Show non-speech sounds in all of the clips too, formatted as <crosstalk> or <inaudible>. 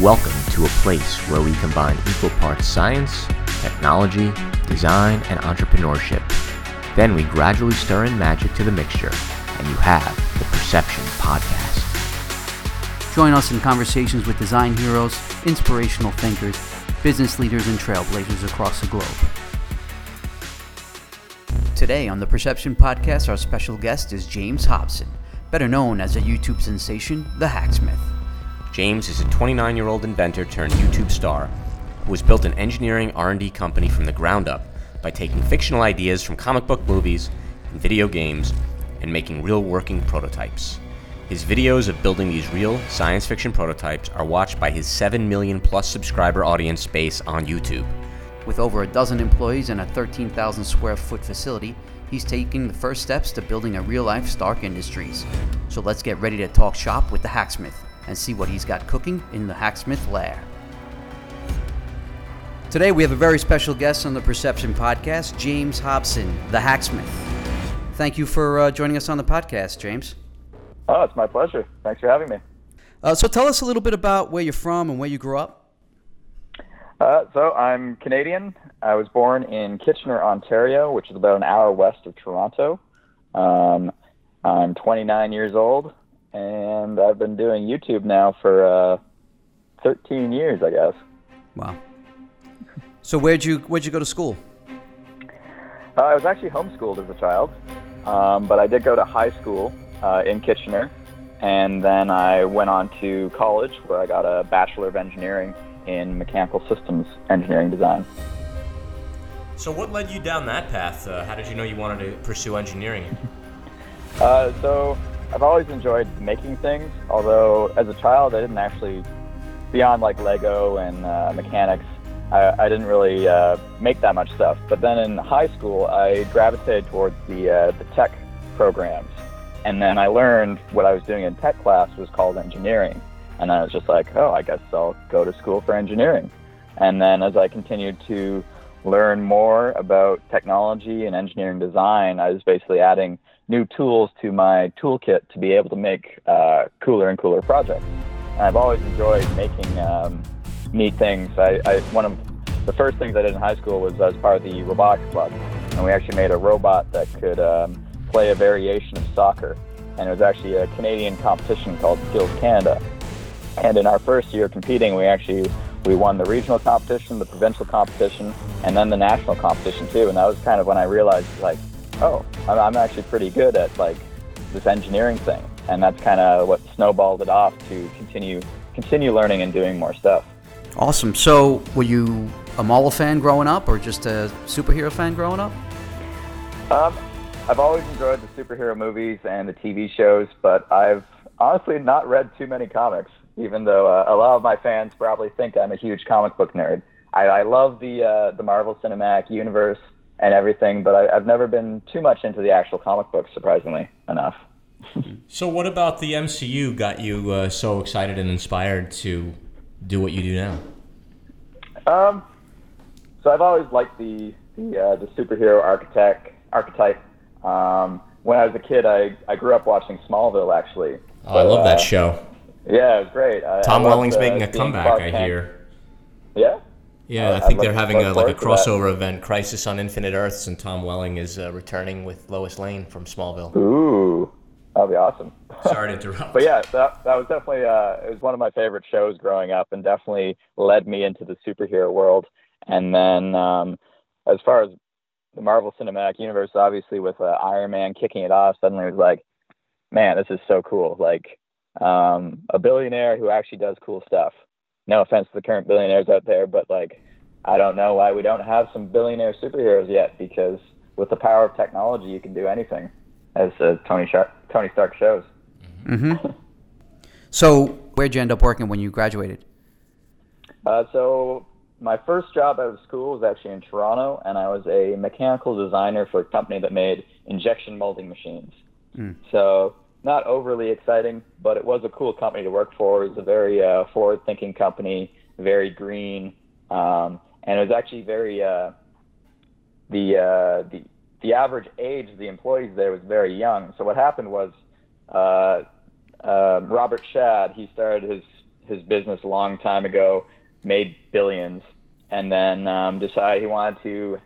Welcome to a place where we combine equal parts science, technology, design, and entrepreneurship. Then we gradually stir in magic to the mixture, and you have the Perception Podcast. Join us in conversations with design heroes, inspirational thinkers, business leaders, and trailblazers across the globe. Today on the Perception Podcast, our special guest is James Hobson, better known as a YouTube sensation, The Hacksmith. James is a 29-year-old inventor turned YouTube star who has built an engineering R&D company from the ground up by taking fictional ideas from comic book movies and video games and making real working prototypes. His videos of building these real science fiction prototypes are watched by his 7 million plus subscriber audience base on YouTube. With over a dozen employees and a 13,000 square foot facility, he's taking the first steps to building a real life Stark Industries. So let's get ready to talk shop with the Hacksmith and see what he's got cooking in the Hacksmith lair. Today we have a very special guest on the Perception Podcast, James Hobson, the Hacksmith. Thank you for uh, joining us on the podcast, James. Oh, it's my pleasure. Thanks for having me. Uh, so tell us a little bit about where you're from and where you grew up. Uh, so I'm Canadian. I was born in Kitchener, Ontario, which is about an hour west of Toronto. Um, I'm 29 years old, and I've been doing YouTube now for uh, 13 years, I guess. Wow. So where'd you where'd you go to school? Uh, I was actually homeschooled as a child, um, but I did go to high school uh, in Kitchener, and then I went on to college where I got a Bachelor of Engineering in Mechanical Systems Engineering Design. So what led you down that path? Uh, how did you know you wanted to pursue engineering? Uh, so I've always enjoyed making things, although as a child I didn't actually, beyond like Lego and uh, mechanics, I, I didn't really uh, make that much stuff. But then in high school, I gravitated towards the uh, the tech programs, and then I learned what I was doing in tech class was called engineering, and I was just like, oh, I guess I'll go to school for engineering. And then as I continued to learn more about technology and engineering design, I was basically adding new tools to my toolkit to be able to make uh, cooler and cooler projects. I've always enjoyed making um, neat things. I, I one of the first things I did in high school was as part of the robotics club, and we actually made a robot that could um, play a variation of soccer. And it was actually a Canadian competition called Skills Canada. And in our first year competing, we actually we won the regional competition, the provincial competition, and then the national competition too. And that was kind of when I realized, like, oh, I'm, I'm actually pretty good at like this engineering thing. And that's kind of what snowballed it off to continue continue learning and doing more stuff. Awesome. So, were you a Marvel fan growing up, or just a superhero fan growing up? Um, I've always enjoyed the superhero movies and the TV shows, but I've honestly not read too many comics. Even though uh, a lot of my fans probably think I'm a huge comic book nerd, I, I love the uh, the Marvel Cinematic Universe and everything, but I, I've never been too much into the actual comic books. Surprisingly enough. so, what about the MCU got you uh, so excited and inspired to do what you do now? Um, so I've always liked the the, uh, the superhero architect archetype. Um, when I was a kid, I, I grew up watching Smallville actually. Oh, so, I love that uh, show. Yeah, it was great. Tom I Welling's making a comeback, Clark I hear. Yeah. Yeah, I think they're having a, like a crossover event, Crisis on Infinite Earths, and Tom Welling is uh, returning with Lois Lane from Smallville. Ooh, that'd be awesome. Sorry to <laughs> interrupt. but yeah, that that was definitely uh, it was one of my favorite shows growing up, and definitely led me into the superhero world. And then um, as far as the Marvel Cinematic Universe, obviously with uh, Iron Man kicking it off, suddenly it was like, man, this is so cool. Like um, a billionaire who actually does cool stuff. No offense to the current billionaires out there, but like I don't know why we don't have some billionaire superheroes yet because with the power of technology, you can do anything, as uh, Tony Sharp, Tony Stark shows. Mm-hmm. so, where'd you end up working when you graduated? Uh, so, my first job out of school was actually in Toronto, and I was a mechanical designer for a company that made injection molding machines. Mm. So, not overly exciting, but it was a cool company to work for. It was a very uh, forward-thinking company, very green, um, and it was actually very uh, the uh, the the average age of the employees there was very young. So what happened was uh, uh, Robert Schad he started his his business a long time ago, made billions, and then um, decided he wanted to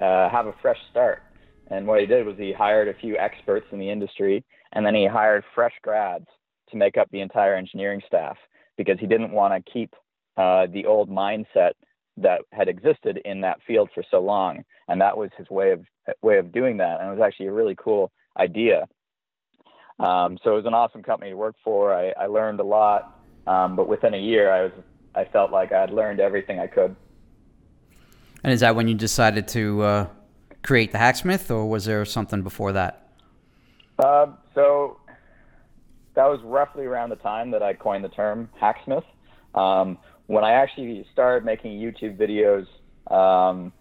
uh, have a fresh start. And what he did was he hired a few experts in the industry, and then he hired fresh grads to make up the entire engineering staff because he didn't want to keep uh, the old mindset that had existed in that field for so long. And that was his way of way of doing that. And it was actually a really cool idea. Um, so it was an awesome company to work for. I, I learned a lot, um, but within a year, I was I felt like I had learned everything I could. And is that when you decided to uh, create the Hacksmith, or was there something before that? Uh, so that was roughly around the time that I coined the term hacksmith. Um, when I actually started making YouTube videos um,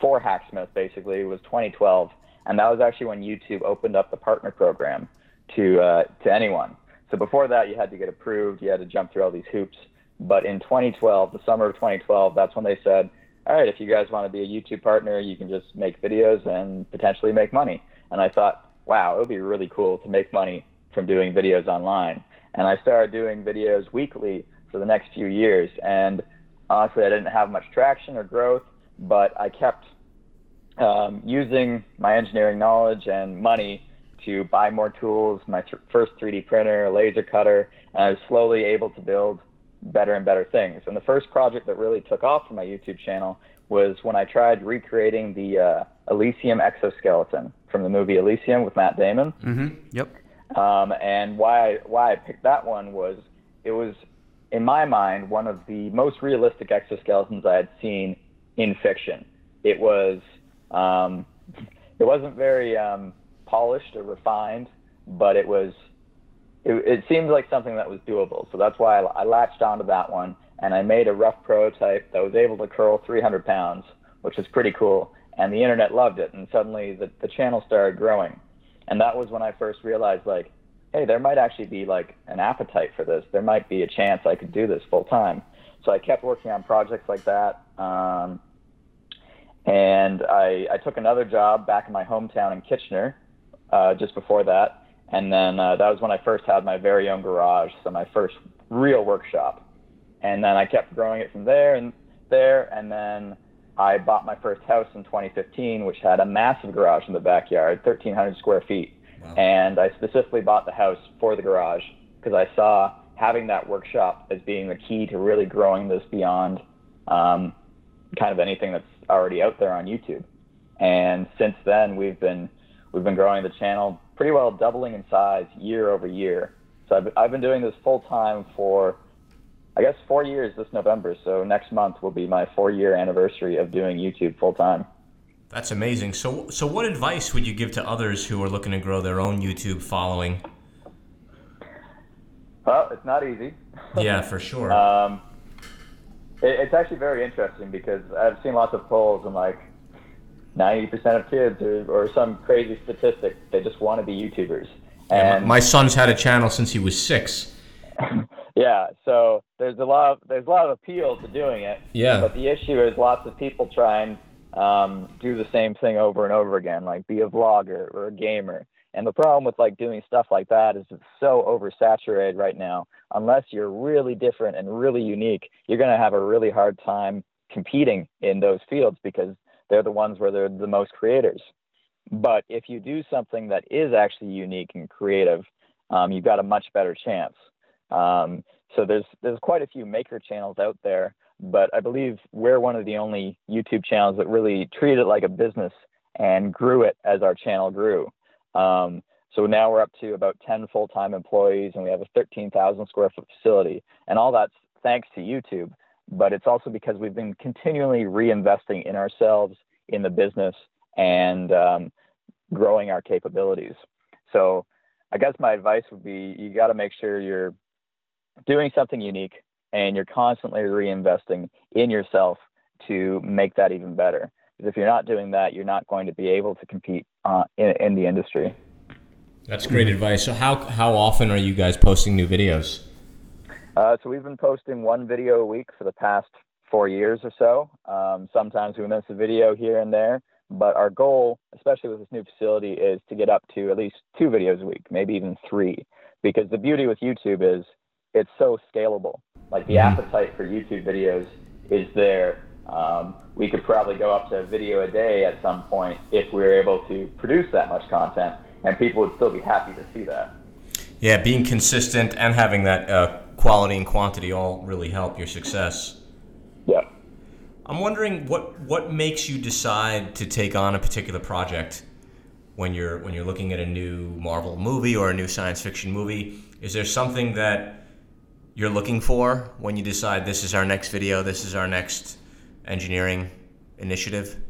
for Hacksmith, basically, was 2012, and that was actually when YouTube opened up the partner program to uh, to anyone. So before that, you had to get approved, you had to jump through all these hoops. But in 2012, the summer of 2012, that's when they said, "All right, if you guys want to be a YouTube partner, you can just make videos and potentially make money." And I thought, wow, it would be really cool to make money from doing videos online. And I started doing videos weekly for the next few years. And honestly, I didn't have much traction or growth, but I kept um, using my engineering knowledge and money to buy more tools, my th- first 3D printer, laser cutter, and I was slowly able to build better and better things. And the first project that really took off for my YouTube channel was when I tried recreating the uh, Elysium exoskeleton from the movie Elysium with Matt Damon. Mm-hmm. Yep. Um, and why I, why I picked that one was it was in my mind one of the most realistic exoskeletons I had seen in fiction. It was um, <laughs> it wasn't very um, polished or refined, but it was it, it seemed like something that was doable. So that's why I, I latched onto that one and I made a rough prototype that was able to curl 300 pounds, which is pretty cool. And the internet loved it, and suddenly the, the channel started growing. And that was when I first realized, like, hey, there might actually be like an appetite for this. There might be a chance I could do this full time. So I kept working on projects like that. Um, and I, I took another job back in my hometown in Kitchener uh, just before that. And then uh, that was when I first had my very own garage, so my first real workshop and then I kept growing it from there and there, and then I bought my first house in 2015, which had a massive garage in the backyard, 1,300 square feet. Wow. And I specifically bought the house for the garage because I saw having that workshop as being the key to really growing this beyond um, kind of anything that's already out there on YouTube. And since then, we've been we've been growing the channel pretty well, doubling in size year over year. So I've, I've been doing this full time for I guess four years this November. So next month will be my four year anniversary of doing YouTube full time. That's amazing. So, so what advice would you give to others who are looking to grow their own YouTube following? Well, it's not easy. Yeah, <laughs> for sure. um, it, it's actually very interesting because I've seen lots of polls and like 90% of kids or, or some crazy statistic, they just want to be YouTubers. And yeah, my son's had a channel since he was six. <laughs> Yeah, so there's a lot of there's a lot of appeal to doing it. Yeah. But the issue is lots of people try and um, do the same thing over and over again, like be a vlogger or a gamer. And the problem with like doing stuff like that is it's so oversaturated right now. Unless you're really different and really unique, you're gonna have a really hard time competing in those fields because they're the ones where they're the most creators. But if you do something that is actually unique and creative, um, you've got a much better chance. Um, so there's there's quite a few maker channels out there, but I believe we're one of the only YouTube channels that really treated it like a business and grew it as our channel grew. Um, so now we're up to about 10 full-time employees, and we have a 13,000 square foot facility, and all that's thanks to YouTube. But it's also because we've been continually reinvesting in ourselves, in the business, and um, growing our capabilities. So I guess my advice would be you got to make sure you're doing something unique and you're constantly reinvesting in yourself to make that even better. Because if you're not doing that, you're not going to be able to compete uh, in, in the industry. That's great advice. So how how often are you guys posting new videos? Uh, so we've been posting one video a week for the past four years or so. Um, sometimes we miss a video here and there, but our goal, especially with this new facility, is to get up to at least two videos a week, maybe even three. Because the beauty with YouTube is it's so scalable. Like the Mhm. appetite for YouTube videos is there. Um, we could probably go up to a video a day at some point if we were able to produce that much content, and people would still be happy to see that. Yeah, being consistent and having that uh, quality and quantity all really help your success. Yeah. I'm wondering what what makes you decide to take on a particular project when you're when you're looking at a new Marvel movie or a new science fiction movie. Is there something that you're looking for when you decide this is our next video, this is our next engineering initiative?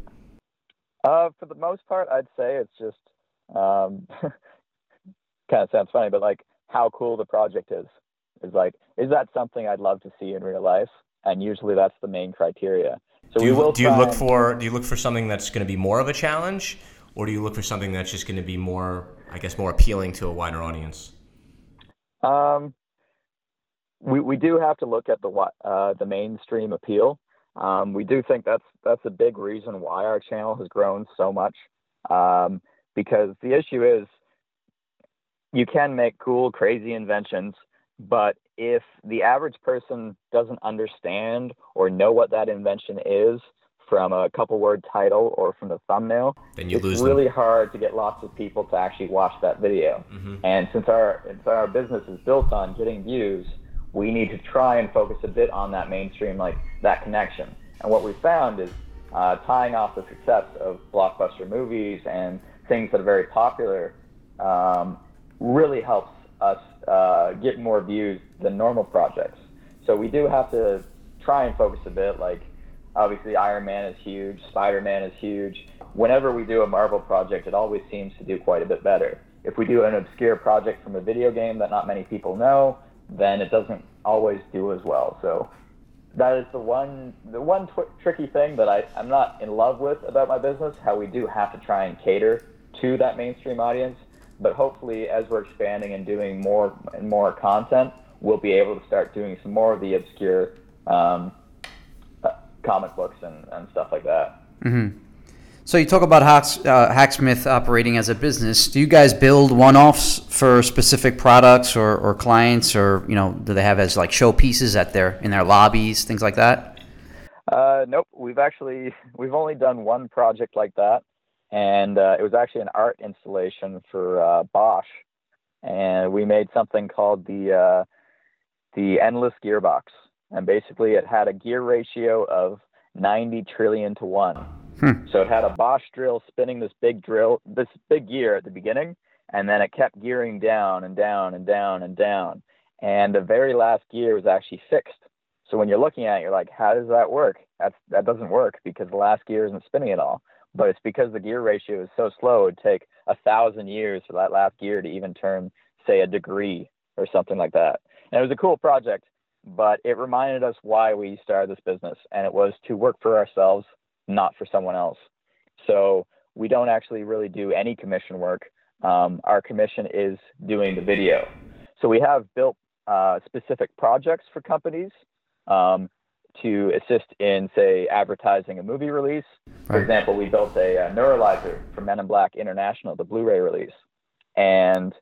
Uh, for the most part, I'd say it's just um, <laughs> kind of sounds funny, but like how cool the project is is like is that something I'd love to see in real life? And usually that's the main criteria. So Do we you, will do you look for do you look for something that's going to be more of a challenge, or do you look for something that's just going to be more, I guess, more appealing to a wider audience? Um, we we do have to look at the uh, the mainstream appeal. Um, we do think that's that's a big reason why our channel has grown so much. Um, because the issue is, you can make cool, crazy inventions, but if the average person doesn't understand or know what that invention is from a couple word title or from the thumbnail, Then you it's lose really hard to get lots of people to actually watch that video. them. And since our since our business is built on getting views, we need to try and focus a bit on that mainstream, like that connection. And what we found is uh, tying off the success of blockbuster movies and things that are very popular um, really helps us uh, get more views than normal projects. So we do have to try and focus a bit. Like obviously Iron Man is huge, Spider Man is huge. Whenever we do a Marvel project, it always seems to do quite a bit better. If we do an obscure project from a video game that not many people know, then it doesn't always do as well. So that is the one the one tw- tricky thing that I, I'm not in love with about my business. How we do have to try and cater to that mainstream audience, but hopefully as we're expanding and doing more and more content, we'll be able to start doing some more of the obscure um, comic books and, and stuff like that. So you talk about Hacks, uh, Hacksmith operating as a business. Do you guys build one-offs for specific products or, or clients, or you know, do they have as like showpieces at their in their lobbies, things like that? Uh, nope, we've actually <laughs> we've only done one project like that, and uh, it was actually an art installation for uh, Bosch, and we made something called the uh, the endless gearbox, and basically it had a gear ratio of 90 trillion to one. Hmm. So it had a Bosch drill spinning this big drill, this big gear at the beginning, and then it kept gearing down and down and down and down, and the very last gear was actually fixed. So when you're looking at it, you're like, how does that work? That's that doesn't work because the last gear isn't spinning at all. But it's because the gear ratio is so slow. It'd take a thousand years for that last gear to even turn, say, a degree or something like that. And it was a cool project, but it reminded us why we started this business, and it was to work for ourselves, not for someone else. So we don't actually really do any commission work. Um, our commission is doing the video. So we have built uh, specific projects for companies um, to assist in, say, advertising a movie release. For Right. example, we built a, uh neuralizer for Men in Black International, the Blu-ray release, and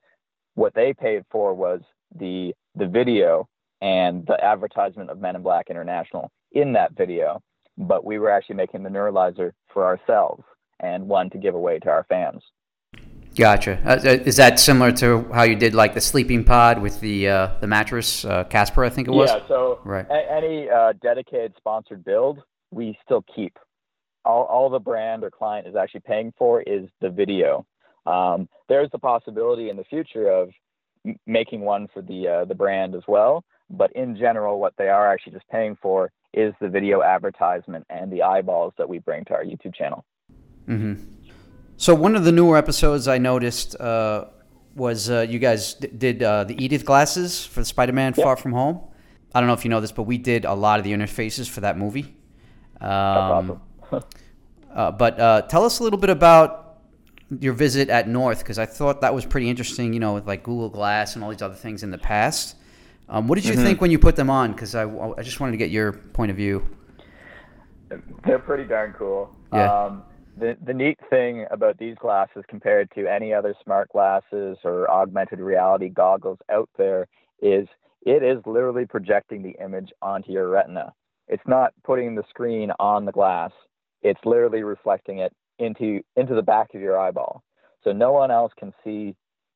what they paid for was the the video and the advertisement of Men in Black International in that video. But we were actually making the neuralizer for ourselves and one to give away to our fans. Gotcha. Uh, uh, is that similar to how you did like the sleeping pod with the uh, the mattress, uh, Casper? I think it was. Yeah, so Right. a- any uh, dedicated sponsored build, we still keep. All, all the brand or client is actually paying for is the video. Um, there's the possibility in the future of m- making one for the uh, the brand as well, but in general, what they are actually just paying for is the video advertisement and the eyeballs that we bring to our YouTube channel. So one of the newer episodes I noticed uh, was uh, you guys d- did uh, the Edith glasses for Spider-Man Yep. Far From Home. I don't know if you know this, but we did a lot of the interfaces for that movie. Um, awesome. <laughs> uh, but uh, tell us a little bit about your visit at North because I thought that was pretty interesting. You know, with like Google Glass and all these other things in the past. Um, what did you think when you put them on? Because I, I just wanted to get your point of view. They're pretty darn cool. Yeah. Um, the the neat thing about these glasses compared to any other smart glasses or augmented reality goggles out there is it is literally projecting the image onto your retina. It's not putting the screen on the glass. It's literally reflecting it into into the back of your eyeball. So no one else can see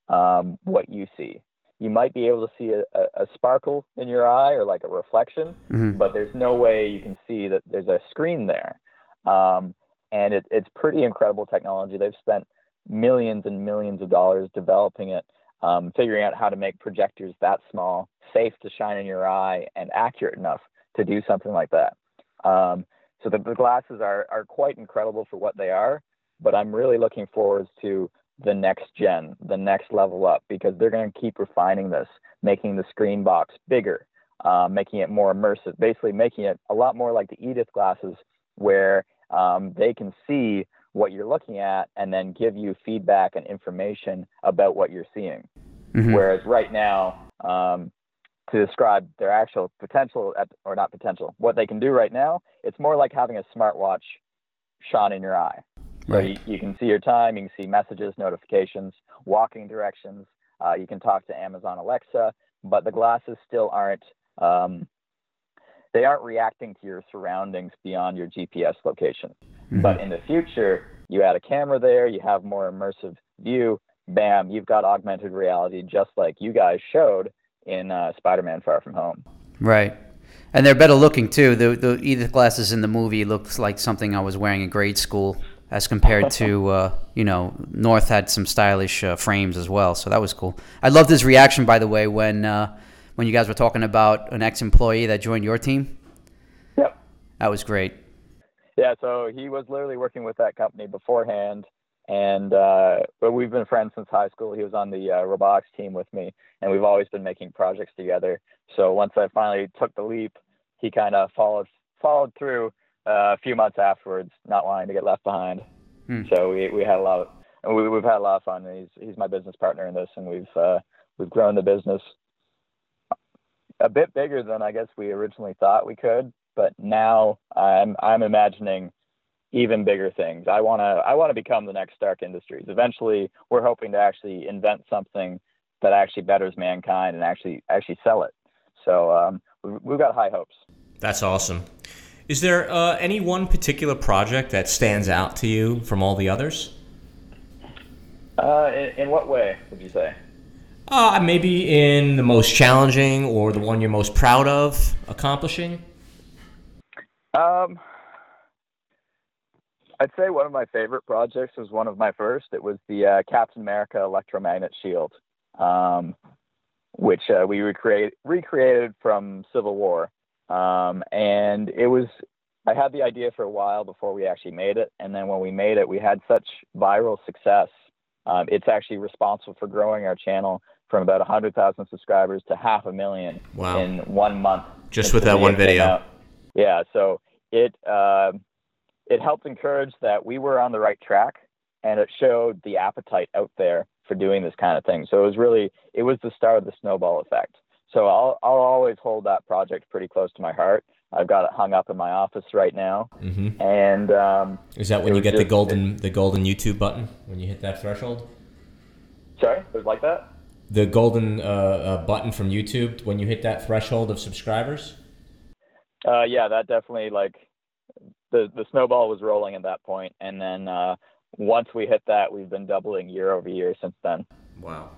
um, what you see. You might be able to see a, a, a sparkle in your eye or like a reflection, hmm but there's no way you can see that there's a screen there. Um, and it, it's pretty incredible technology. They've spent millions and millions of dollars developing it, um, figuring out how to make projectors that small, safe to shine in your eye, and accurate enough to do something like that. Um, so the, the glasses are, are quite incredible for what they are, but I'm really looking forward to the next gen, the next level up, because they're going to keep refining this, making the screen box bigger, uh, making it more immersive, basically making it a lot more like the Edith glasses, where um, they can see what you're looking at and then give you feedback and information about what you're seeing. hmm Whereas right now, um, to describe their actual potential, at, or not potential, what they can do right now, it's more like having a smartwatch shone in your eye. Right. you, you can see your time, you can see messages, notifications, walking directions. Uh, you can talk to Amazon Alexa, but the glasses still aren't. Um, they aren't reacting to your surroundings beyond your GPS location. Mhm. But in the future, you add a camera there, you have more immersive view. Bam, you've got augmented reality, just like you guys showed in uh, Spider-Man: Far From Home. Right. And they're better looking too. The the Edith glasses in the movie looks like something I was wearing in grade school, as compared to uh, you know North had some stylish uh, frames as well, so that was cool. I loved his reaction, by the way, when uh, when you guys were talking about an ex-employee that joined your team. Yep. That was great. Yeah, so he was literally working with that company beforehand, and uh, but we've been friends since high school. He was on the uh, robotics team with me, and we've always been making projects together. So once I finally took the leap, he kind of followed followed through uh, a few months afterwards, not wanting to get left behind. Hmm. So we, we had a lot of and we, we've had a lot of fun. He's he's my business partner in this, and we've uh, we've grown the business a bit bigger than I guess we originally thought we could. But now I'm I'm imagining even bigger things. I want to I want to become the next Stark Industries. Eventually, we're hoping to actually invent something that actually betters mankind and actually actually sell it. So um, we've, we've got high hopes. That's awesome. Is there uh, any one particular project that stands out to you from all the others? Uh, in, in what way would you say? Uh, maybe in the most challenging or the one you're most proud of accomplishing? Um, I'd say one of my favorite projects was one of my first. It was the uh, Captain America electromagnet shield, um, which uh, we recreate, recreated from Civil War. Um, and it was, I had the idea for a while before we actually made it. And then when we made it, we had such viral success. Um, it's actually responsible for growing our channel from about 100,000 subscribers to half a million Wow. in one month. Just with that one video. Yeah, so it uh, it helped encourage that we were on the right track, and it showed the appetite out there for doing this kind of thing. So it was really it was the start of the snowball effect. So I'll I'll always hold that project pretty close to my heart. I've got it hung up in my office right now, Mm-hmm. and um, Is that when you get the just- golden the golden YouTube button when you hit that threshold? sorry, it was like that. The golden uh, uh, button from YouTube when you hit that threshold of subscribers? Uh, yeah, that definitely like the the snowball was rolling at that point, and then uh, once we hit that, we've been doubling year over year since then. Wow.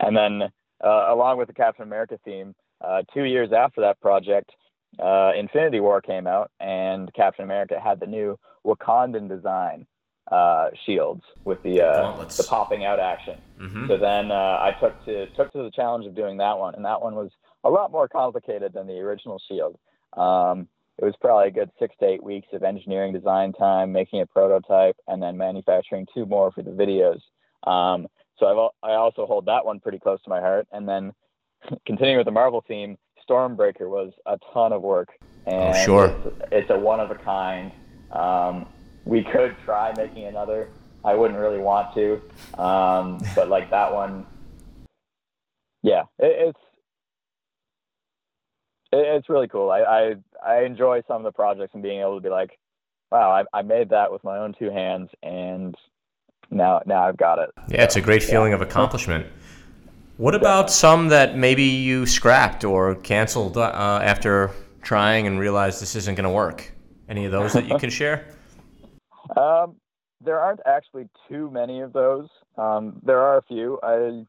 And then, uh, along with the Captain America theme, uh, two years after that project, uh, Infinity War came out, and Captain America had the new Wakandan design uh, shields with the uh, the popping out action. hmm So then uh, I took to took to the challenge of doing that one, and that one was a lot more complicated than the original shield. Um, it was probably a good six to eight weeks of engineering design time, making a prototype, and then manufacturing two more for the videos. Um, so I've, I also hold that one pretty close to my heart. And then <laughs> continuing with the Marvel theme, Stormbreaker was a ton of work. And sure. It's, it's a one of a kind. Um, we could try making another. I wouldn't really want to, um, but like that one, yeah, it, it's it, it's really cool. I, I I enjoy some of the projects and being able to be like, wow, I, I made that with my own two hands, and now now I've got it. Yeah, it's a great feeling of accomplishment. What about some that maybe you scrapped or canceled uh, after trying and realized this isn't going to work? Any of those that you can <laughs> share? Um, there aren't actually too many of those. Um, there are a few. I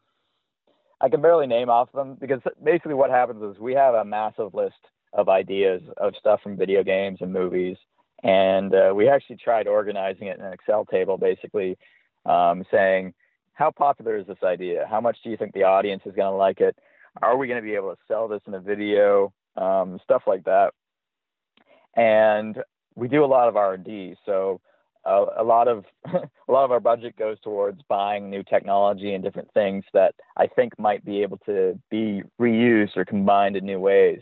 I can barely name off them because basically what happens is we have a massive list of ideas of stuff from video games and movies, and uh, we actually tried organizing it in an Excel table, basically um, saying how popular is this idea? How much do you think the audience is going to like it? Are we going to be able to sell this in a video? Um, stuff like that. And we do a lot of R&D, so uh, a lot of <laughs> a lot of our budget goes towards buying new technology and different things that I think might be able to be reused or combined in new ways.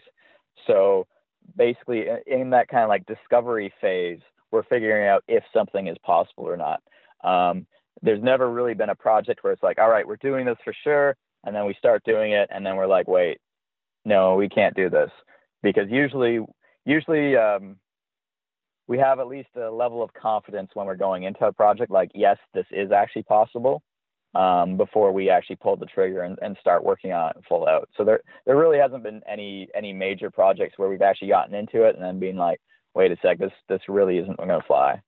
So basically, in that kind of like discovery phase, we're figuring out if something is possible or not. Um, there's never really been a project where it's like, all right, we're doing this for sure, and then we start doing it, and then we're like, wait, no, we can't do this, because usually, usually um, we have at least a level of confidence when we're going into a project, like, yes, this is actually possible, um, before we actually pull the trigger and, and start working on it full out. So there, there really hasn't been any any major projects where we've actually gotten into it and then being like, wait a sec, this this really isn't going to fly.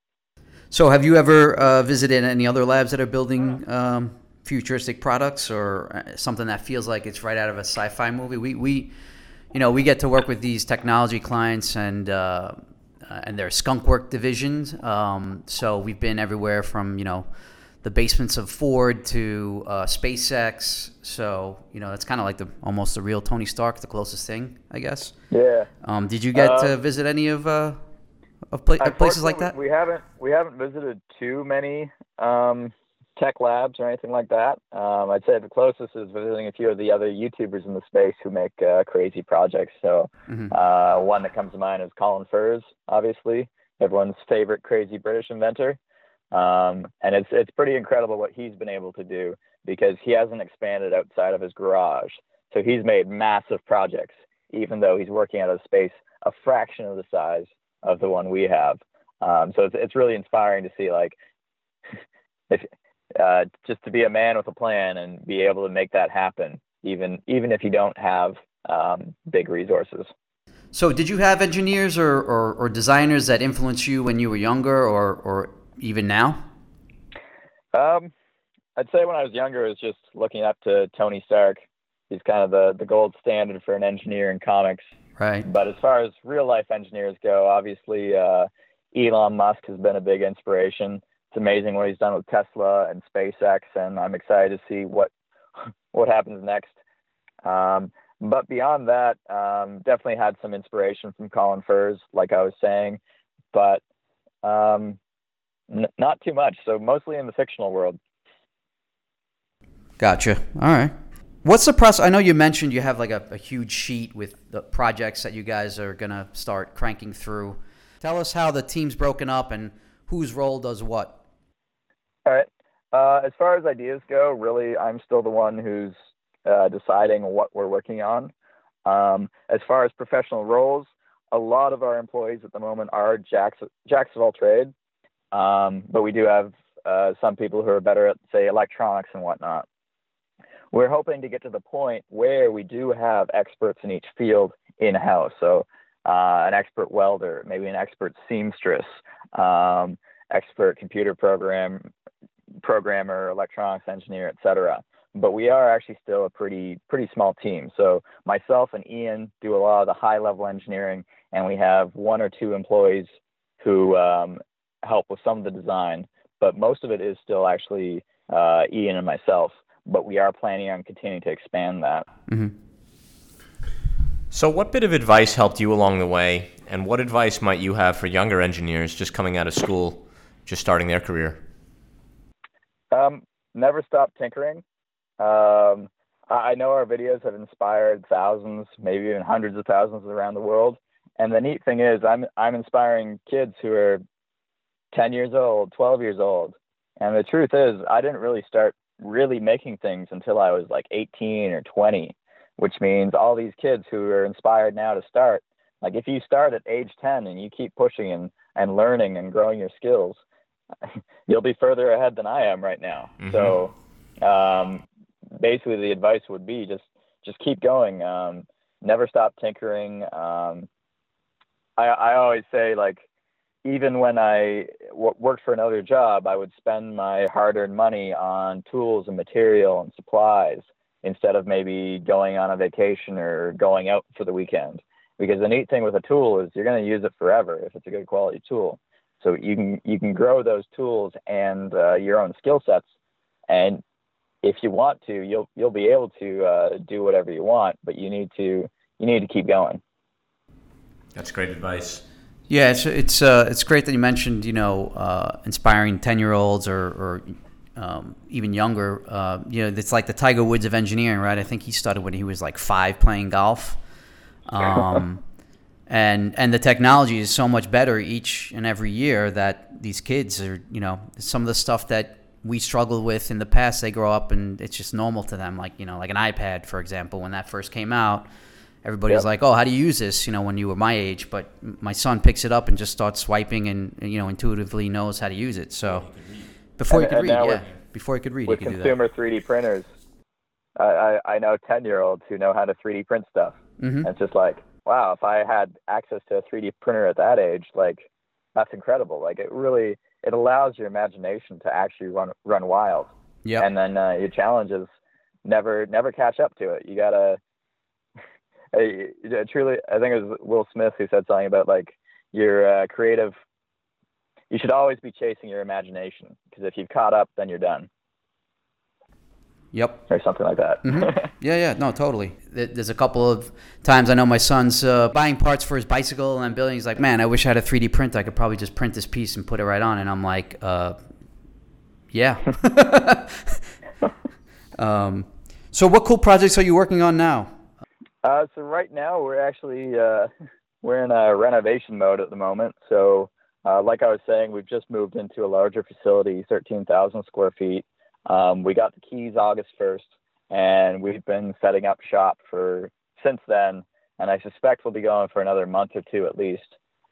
So, have you ever uh, visited any other labs that are building um, futuristic products, or uh, something that feels like it's right out of a sci-fi movie? We, we, you know, we get to work with these technology clients and uh, and their skunkwork divisions. Um, so we've been everywhere from you know the basements of Ford to uh, SpaceX. So you know that's kind of like the almost the real Tony Stark, the closest thing, I guess. Yeah. Um, did you get to visit any of uh, of pla- places like that? We haven't we haven't visited too many um, tech labs or anything like that. Um, I'd say the closest is visiting a few of the other YouTubers in the space who make uh, crazy projects. So mm-hmm. uh, one that comes to mind is Colin Furze, obviously everyone's favorite crazy British inventor. Um, and it's it's pretty incredible what he's been able to do because he hasn't expanded outside of his garage. So he's made massive projects, even though he's working out of space a fraction of the size of the one we have. Um, so it's, it's really inspiring to see like <laughs> if, uh, just to be a man with a plan and be able to make that happen, even even if you don't have um, big resources. So, did you have engineers or, or, or, designers that influenced you when you were younger, or or even now? Um, I'd say when I was younger, it was just looking up to Tony Stark. He's kind of the the gold standard for an engineer in comics. Right. But as far as real life engineers go, obviously uh, Elon Musk has been a big inspiration. It's amazing what he's done with Tesla and SpaceX, and I'm excited to see what <laughs> what happens next. Um, but beyond that, um, definitely had some inspiration from Colin Furze, like I was saying, but um, n- not too much. So mostly in the fictional world. Gotcha. All right. What's the process? I know you mentioned you have like a, a huge sheet with the projects that you guys are gonna start cranking through. Tell us how the team's broken up and whose role does what. All right. Uh, as far as ideas go, really, I'm still the one who's uh, deciding what we're working on. Um, as far as professional roles, a lot of our employees at the moment are jacks, jacks of all trade, um, but we do have uh, some people who are better at, say, electronics and whatnot. We're hoping to get to the point where we do have experts in each field in house. So, uh, an expert welder, maybe an expert seamstress, um, expert computer program programmer, electronics engineer, etc. But we are actually still a pretty pretty small team. So myself and Ian do a lot of the high level engineering, and we have one or two employees who um, help with some of the design. But most of it is still actually uh, Ian and myself but we are planning on continuing to expand that. Mm-hmm. So, what bit of advice helped you along the way, and what advice might you have for younger engineers just coming out of school, just starting their career? Um, never stop tinkering. Um, I know our videos have inspired thousands, maybe even hundreds of thousands around the world. And the neat thing is, I'm I'm inspiring kids who are 10 years old, 12 years old. And the truth is, I didn't really start really making things until I was like 18 or 20, which means all these kids who are inspired now to start, like if you start at age 10 and you keep pushing and, and learning and growing your skills, <laughs> you'll be further ahead than I am right now. Mm-hmm. So um, basically the advice would be just just keep going. Um, never stop tinkering. Um, I I always say like even when I w- worked for another job, I would spend my hard-earned money on tools and material and supplies instead of maybe going on a vacation or going out for the weekend. Because the neat thing with a tool is you're going to use it forever if it's a good quality tool. So you can you can grow those tools and uh, your own skill sets, and if you want to, you'll you'll be able to uh, do whatever you want. But you need to you need to keep going. That's great advice. Yeah, it's it's uh, it's great that you mentioned you know uh, inspiring ten year olds or, or um, even younger. Uh, you know, it's like the Tiger Woods of engineering, right? I think he started when he was like five playing golf, um, <laughs> and and the technology is so much better each and every year that these kids are you know some of the stuff that we struggled with in the past. They grow up and it's just normal to them, like you know, like an iPad, for example, when that first came out everybody was Yep. like, "Oh, how do you use this?" You know, when you were my age. But my son picks it up and just starts swiping, and you know, intuitively knows how to use it. So before he And- could read, yeah, before he could read, he with could do consumer 3D printers, I, I, I know 10 year olds who know how to 3D print stuff. hmm And it's just like, wow, if I had access to a 3D printer at that age, like that's incredible. Like it really, it allows your imagination to actually run, run wild. Yep. And then uh, your challenge is never, never catch up to it. You gotta, Uh, truly, I think it was Will Smith who said something about like your uh, creative. You should always be chasing your imagination because if you've caught up, then you're done, Yep. or something like that. Mhm. <laughs> Yeah, yeah, no, totally. There's a couple of times I know my son's uh, buying parts for his bicycle and I'm building. He's like, "Man, I wish I had a 3D print. I could probably just print this piece and put it right on." And I'm like, uh, "Yeah." <laughs> <laughs> um, so, what cool projects are you working on now? Uh, so right now we're actually uh, <laughs> we're in a renovation mode at the moment. So uh, like I was saying, we've just moved into a larger facility, 13,000 square feet. Um, we got the keys August 1st, and we've been setting up shop for since then. And I suspect we'll be going for another month or two at least.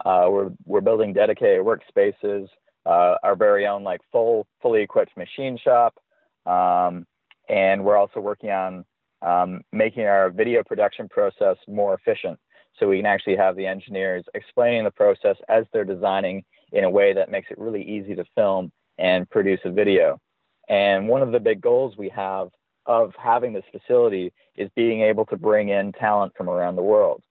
Uh, we're we're building dedicated workspaces, uh, our very own like full fully equipped machine shop, um, and we're also working on um, making our video production process more efficient so we can actually have the engineers explaining the process as they're designing in a way that makes it really easy to film and produce a video. And one of the big goals we have of having this facility is being able to bring in talent from around the world.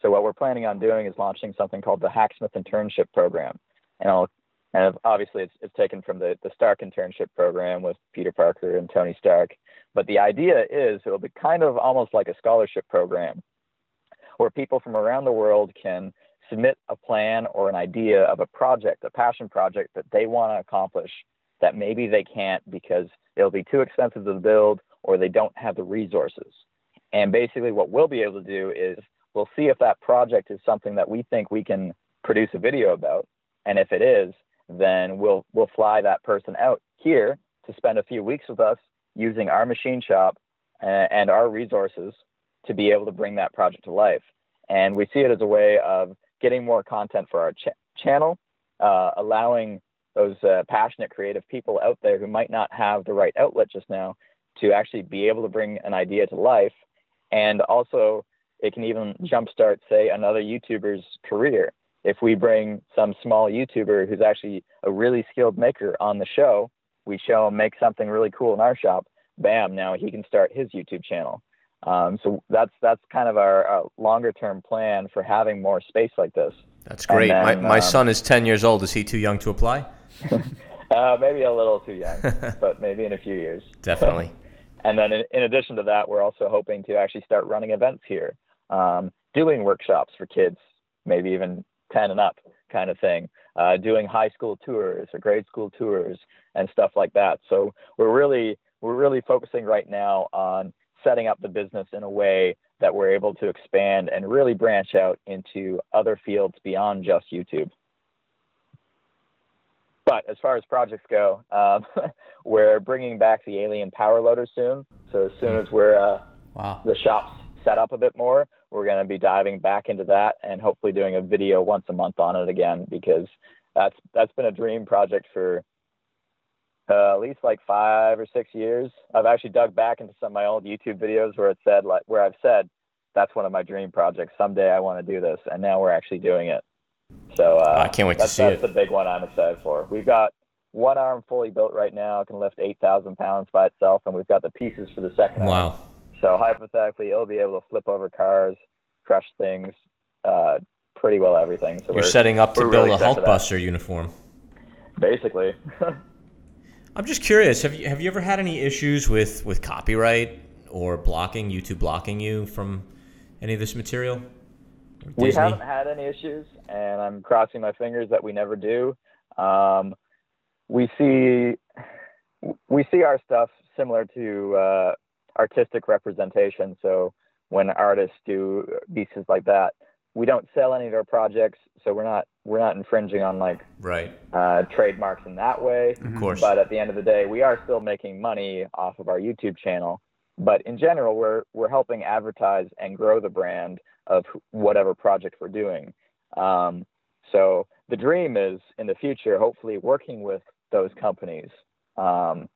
So what we're planning on doing is launching something called the Hacksmith Internship Program. And, I'll, and obviously it's, it's taken from the, the Stark Internship Program with Peter Parker and Tony Stark. But the idea is it'll be kind of almost like a scholarship program where people from around the world can submit a plan or an idea of a project, a passion project that they want to accomplish that maybe they can't because it'll be too expensive to build or they don't have the resources. And basically, what we'll be able to do is we'll see if that project is something that we think we can produce a video about. And if it is, then we'll we'll fly that person out here to spend a few weeks with us using our machine shop and our resources to be able to bring that project to life. And we see it as a way of getting more content for our ch- channel, uh, allowing those uh, passionate creative people out there who might not have the right outlet just now to actually be able to bring an idea to life. And also, it can even jumpstart, say, another YouTuber's career. If we bring some small YouTuber who's actually a really skilled maker on the show, we show him make something really cool in our shop. Bam! Now he can start his YouTube channel. Um, so that's that's kind of our, our longer term plan for having more space like this. That's great. And my my um, son is 10 years old. Is he too young to apply? <laughs> Uh, maybe a little too young, <laughs> but maybe in a few years. Definitely. <laughs> And then in, in addition to that, we're also hoping to actually start running events here, um, doing workshops for kids, maybe even 10 and up kind of thing, uh, doing high school tours or grade school tours and stuff like that. So we're really we're really focusing right now on setting up the business in a way that we're able to expand and really branch out into other fields beyond just YouTube. But as far as projects go, um, <laughs> we're bringing back the Alien Power Loader soon. So as soon as we're uh, Wow. the shop's set up a bit more, we're going to be diving back into that and hopefully doing a video once a month on it again because that's that's been a dream project for uh, at least like five or six years. I've actually dug back into some of my old YouTube videos where it said like where I've said that's one of my dream projects. Someday I want to do this, and now we're actually doing it. So uh, I can't wait to that's, see that's it. the big one I'm excited for. We've got one arm fully built right now. It can lift 8,000 pounds by itself, and we've got the pieces for the second arm. So hypothetically, it'll be able to flip over cars, crush things, uh, pretty well everything. So You're we're setting up to build really a excited for that. Hulkbuster uniform. basically. <laughs> I'm just curious. Have you have you ever had any issues with with copyright or blocking YouTube blocking you from any of this material? We Disney? haven't had any issues, and I'm crossing my fingers that we never do. Um, we see we see our stuff similar to uh, artistic representation. So when artists do pieces like that, we don't sell any of our projects, so we're not we're not infringing on like Right. uh, trademarks in that way. Of course. But at the end of the day, we are still making money off of our YouTube channel. But in general, we're we're helping advertise and grow the brand of whatever project we're doing. Um, so the dream is in the future, hopefully, working with those companies. Um,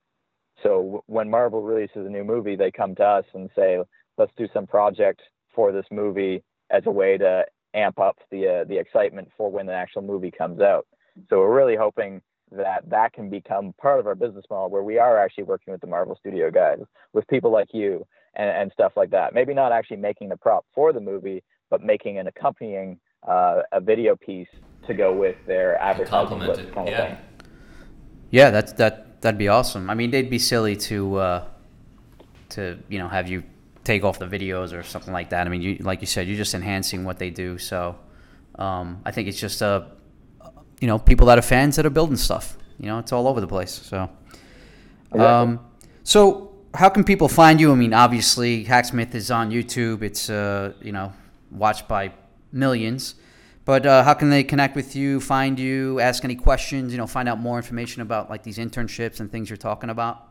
so when Marvel releases a new movie, they come to us and say, "Let's do some project for this movie as a way to amp up the uh, the excitement for when the actual movie comes out." So we're really hoping that that can become part of our business model where we are actually working with the Marvel Studio guys, with people like you and, and stuff like that. Maybe not actually making the prop for the movie, but making an accompanying uh, a video piece to go with their advertising complement it, kind of yeah. thing. Yeah, that's that that'd be awesome. I mean, they'd be silly to uh, to you know have you take off the videos or something like that. I mean, you like you said, you're just enhancing what they do. So um, I think it's just uh, you know people that are fans that are building stuff. You know, it's all over the place. So um, so how can people find you? I mean, obviously, Hacksmith is on YouTube. It's uh, you know watched by millions. But uh, how can they connect with you, find you, ask any questions, you know, find out more information about like these internships and things you're talking about?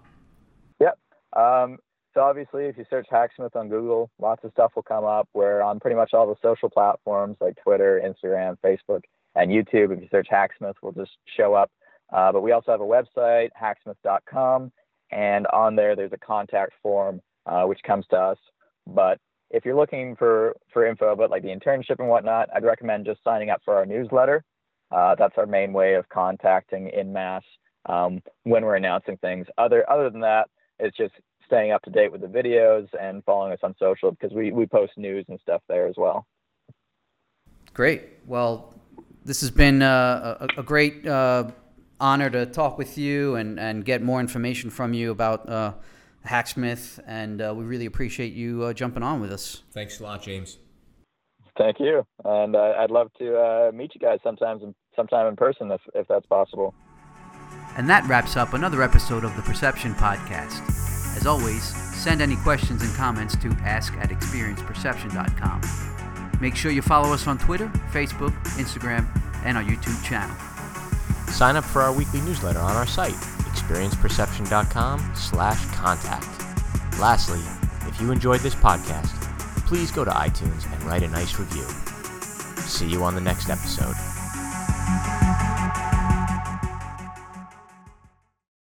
Yep. Um, so obviously, if you search Hacksmith on Google, lots of stuff will come up. We're on pretty much all the social platforms like Twitter, Instagram, Facebook, and YouTube. If you search Hacksmith, we'll just show up. Uh, but we also have a website, hacksmith.com, and on there there's a contact form uh, which comes to us. But if you're looking for for info about like the internship and whatnot, I'd recommend just signing up for our newsletter. Uh, that's our main way of contacting in mass um, when we're announcing things. Other other than that, it's just staying up to date with the videos and following us on social because we, we post news and stuff there as well. Great. Well, this has been uh, a, a great uh, honor to talk with you and, and get more information from you about uh, Hacksmith, and uh, we really appreciate you uh, jumping on with us. Thanks a lot, James. Thank you, and uh, I'd love to uh, meet you guys sometimes sometime in person if, if that's possible. And that wraps up another episode of the Perception Podcast. As always, send any questions and comments to ask at experienceperception.com. Make sure you follow us on Twitter, Facebook, Instagram, and our YouTube channel. Sign up for our weekly newsletter on our site, experienceperception.com slash contact. Lastly, if you enjoyed this podcast, please go to iTunes and write a nice review. See you on the next episode.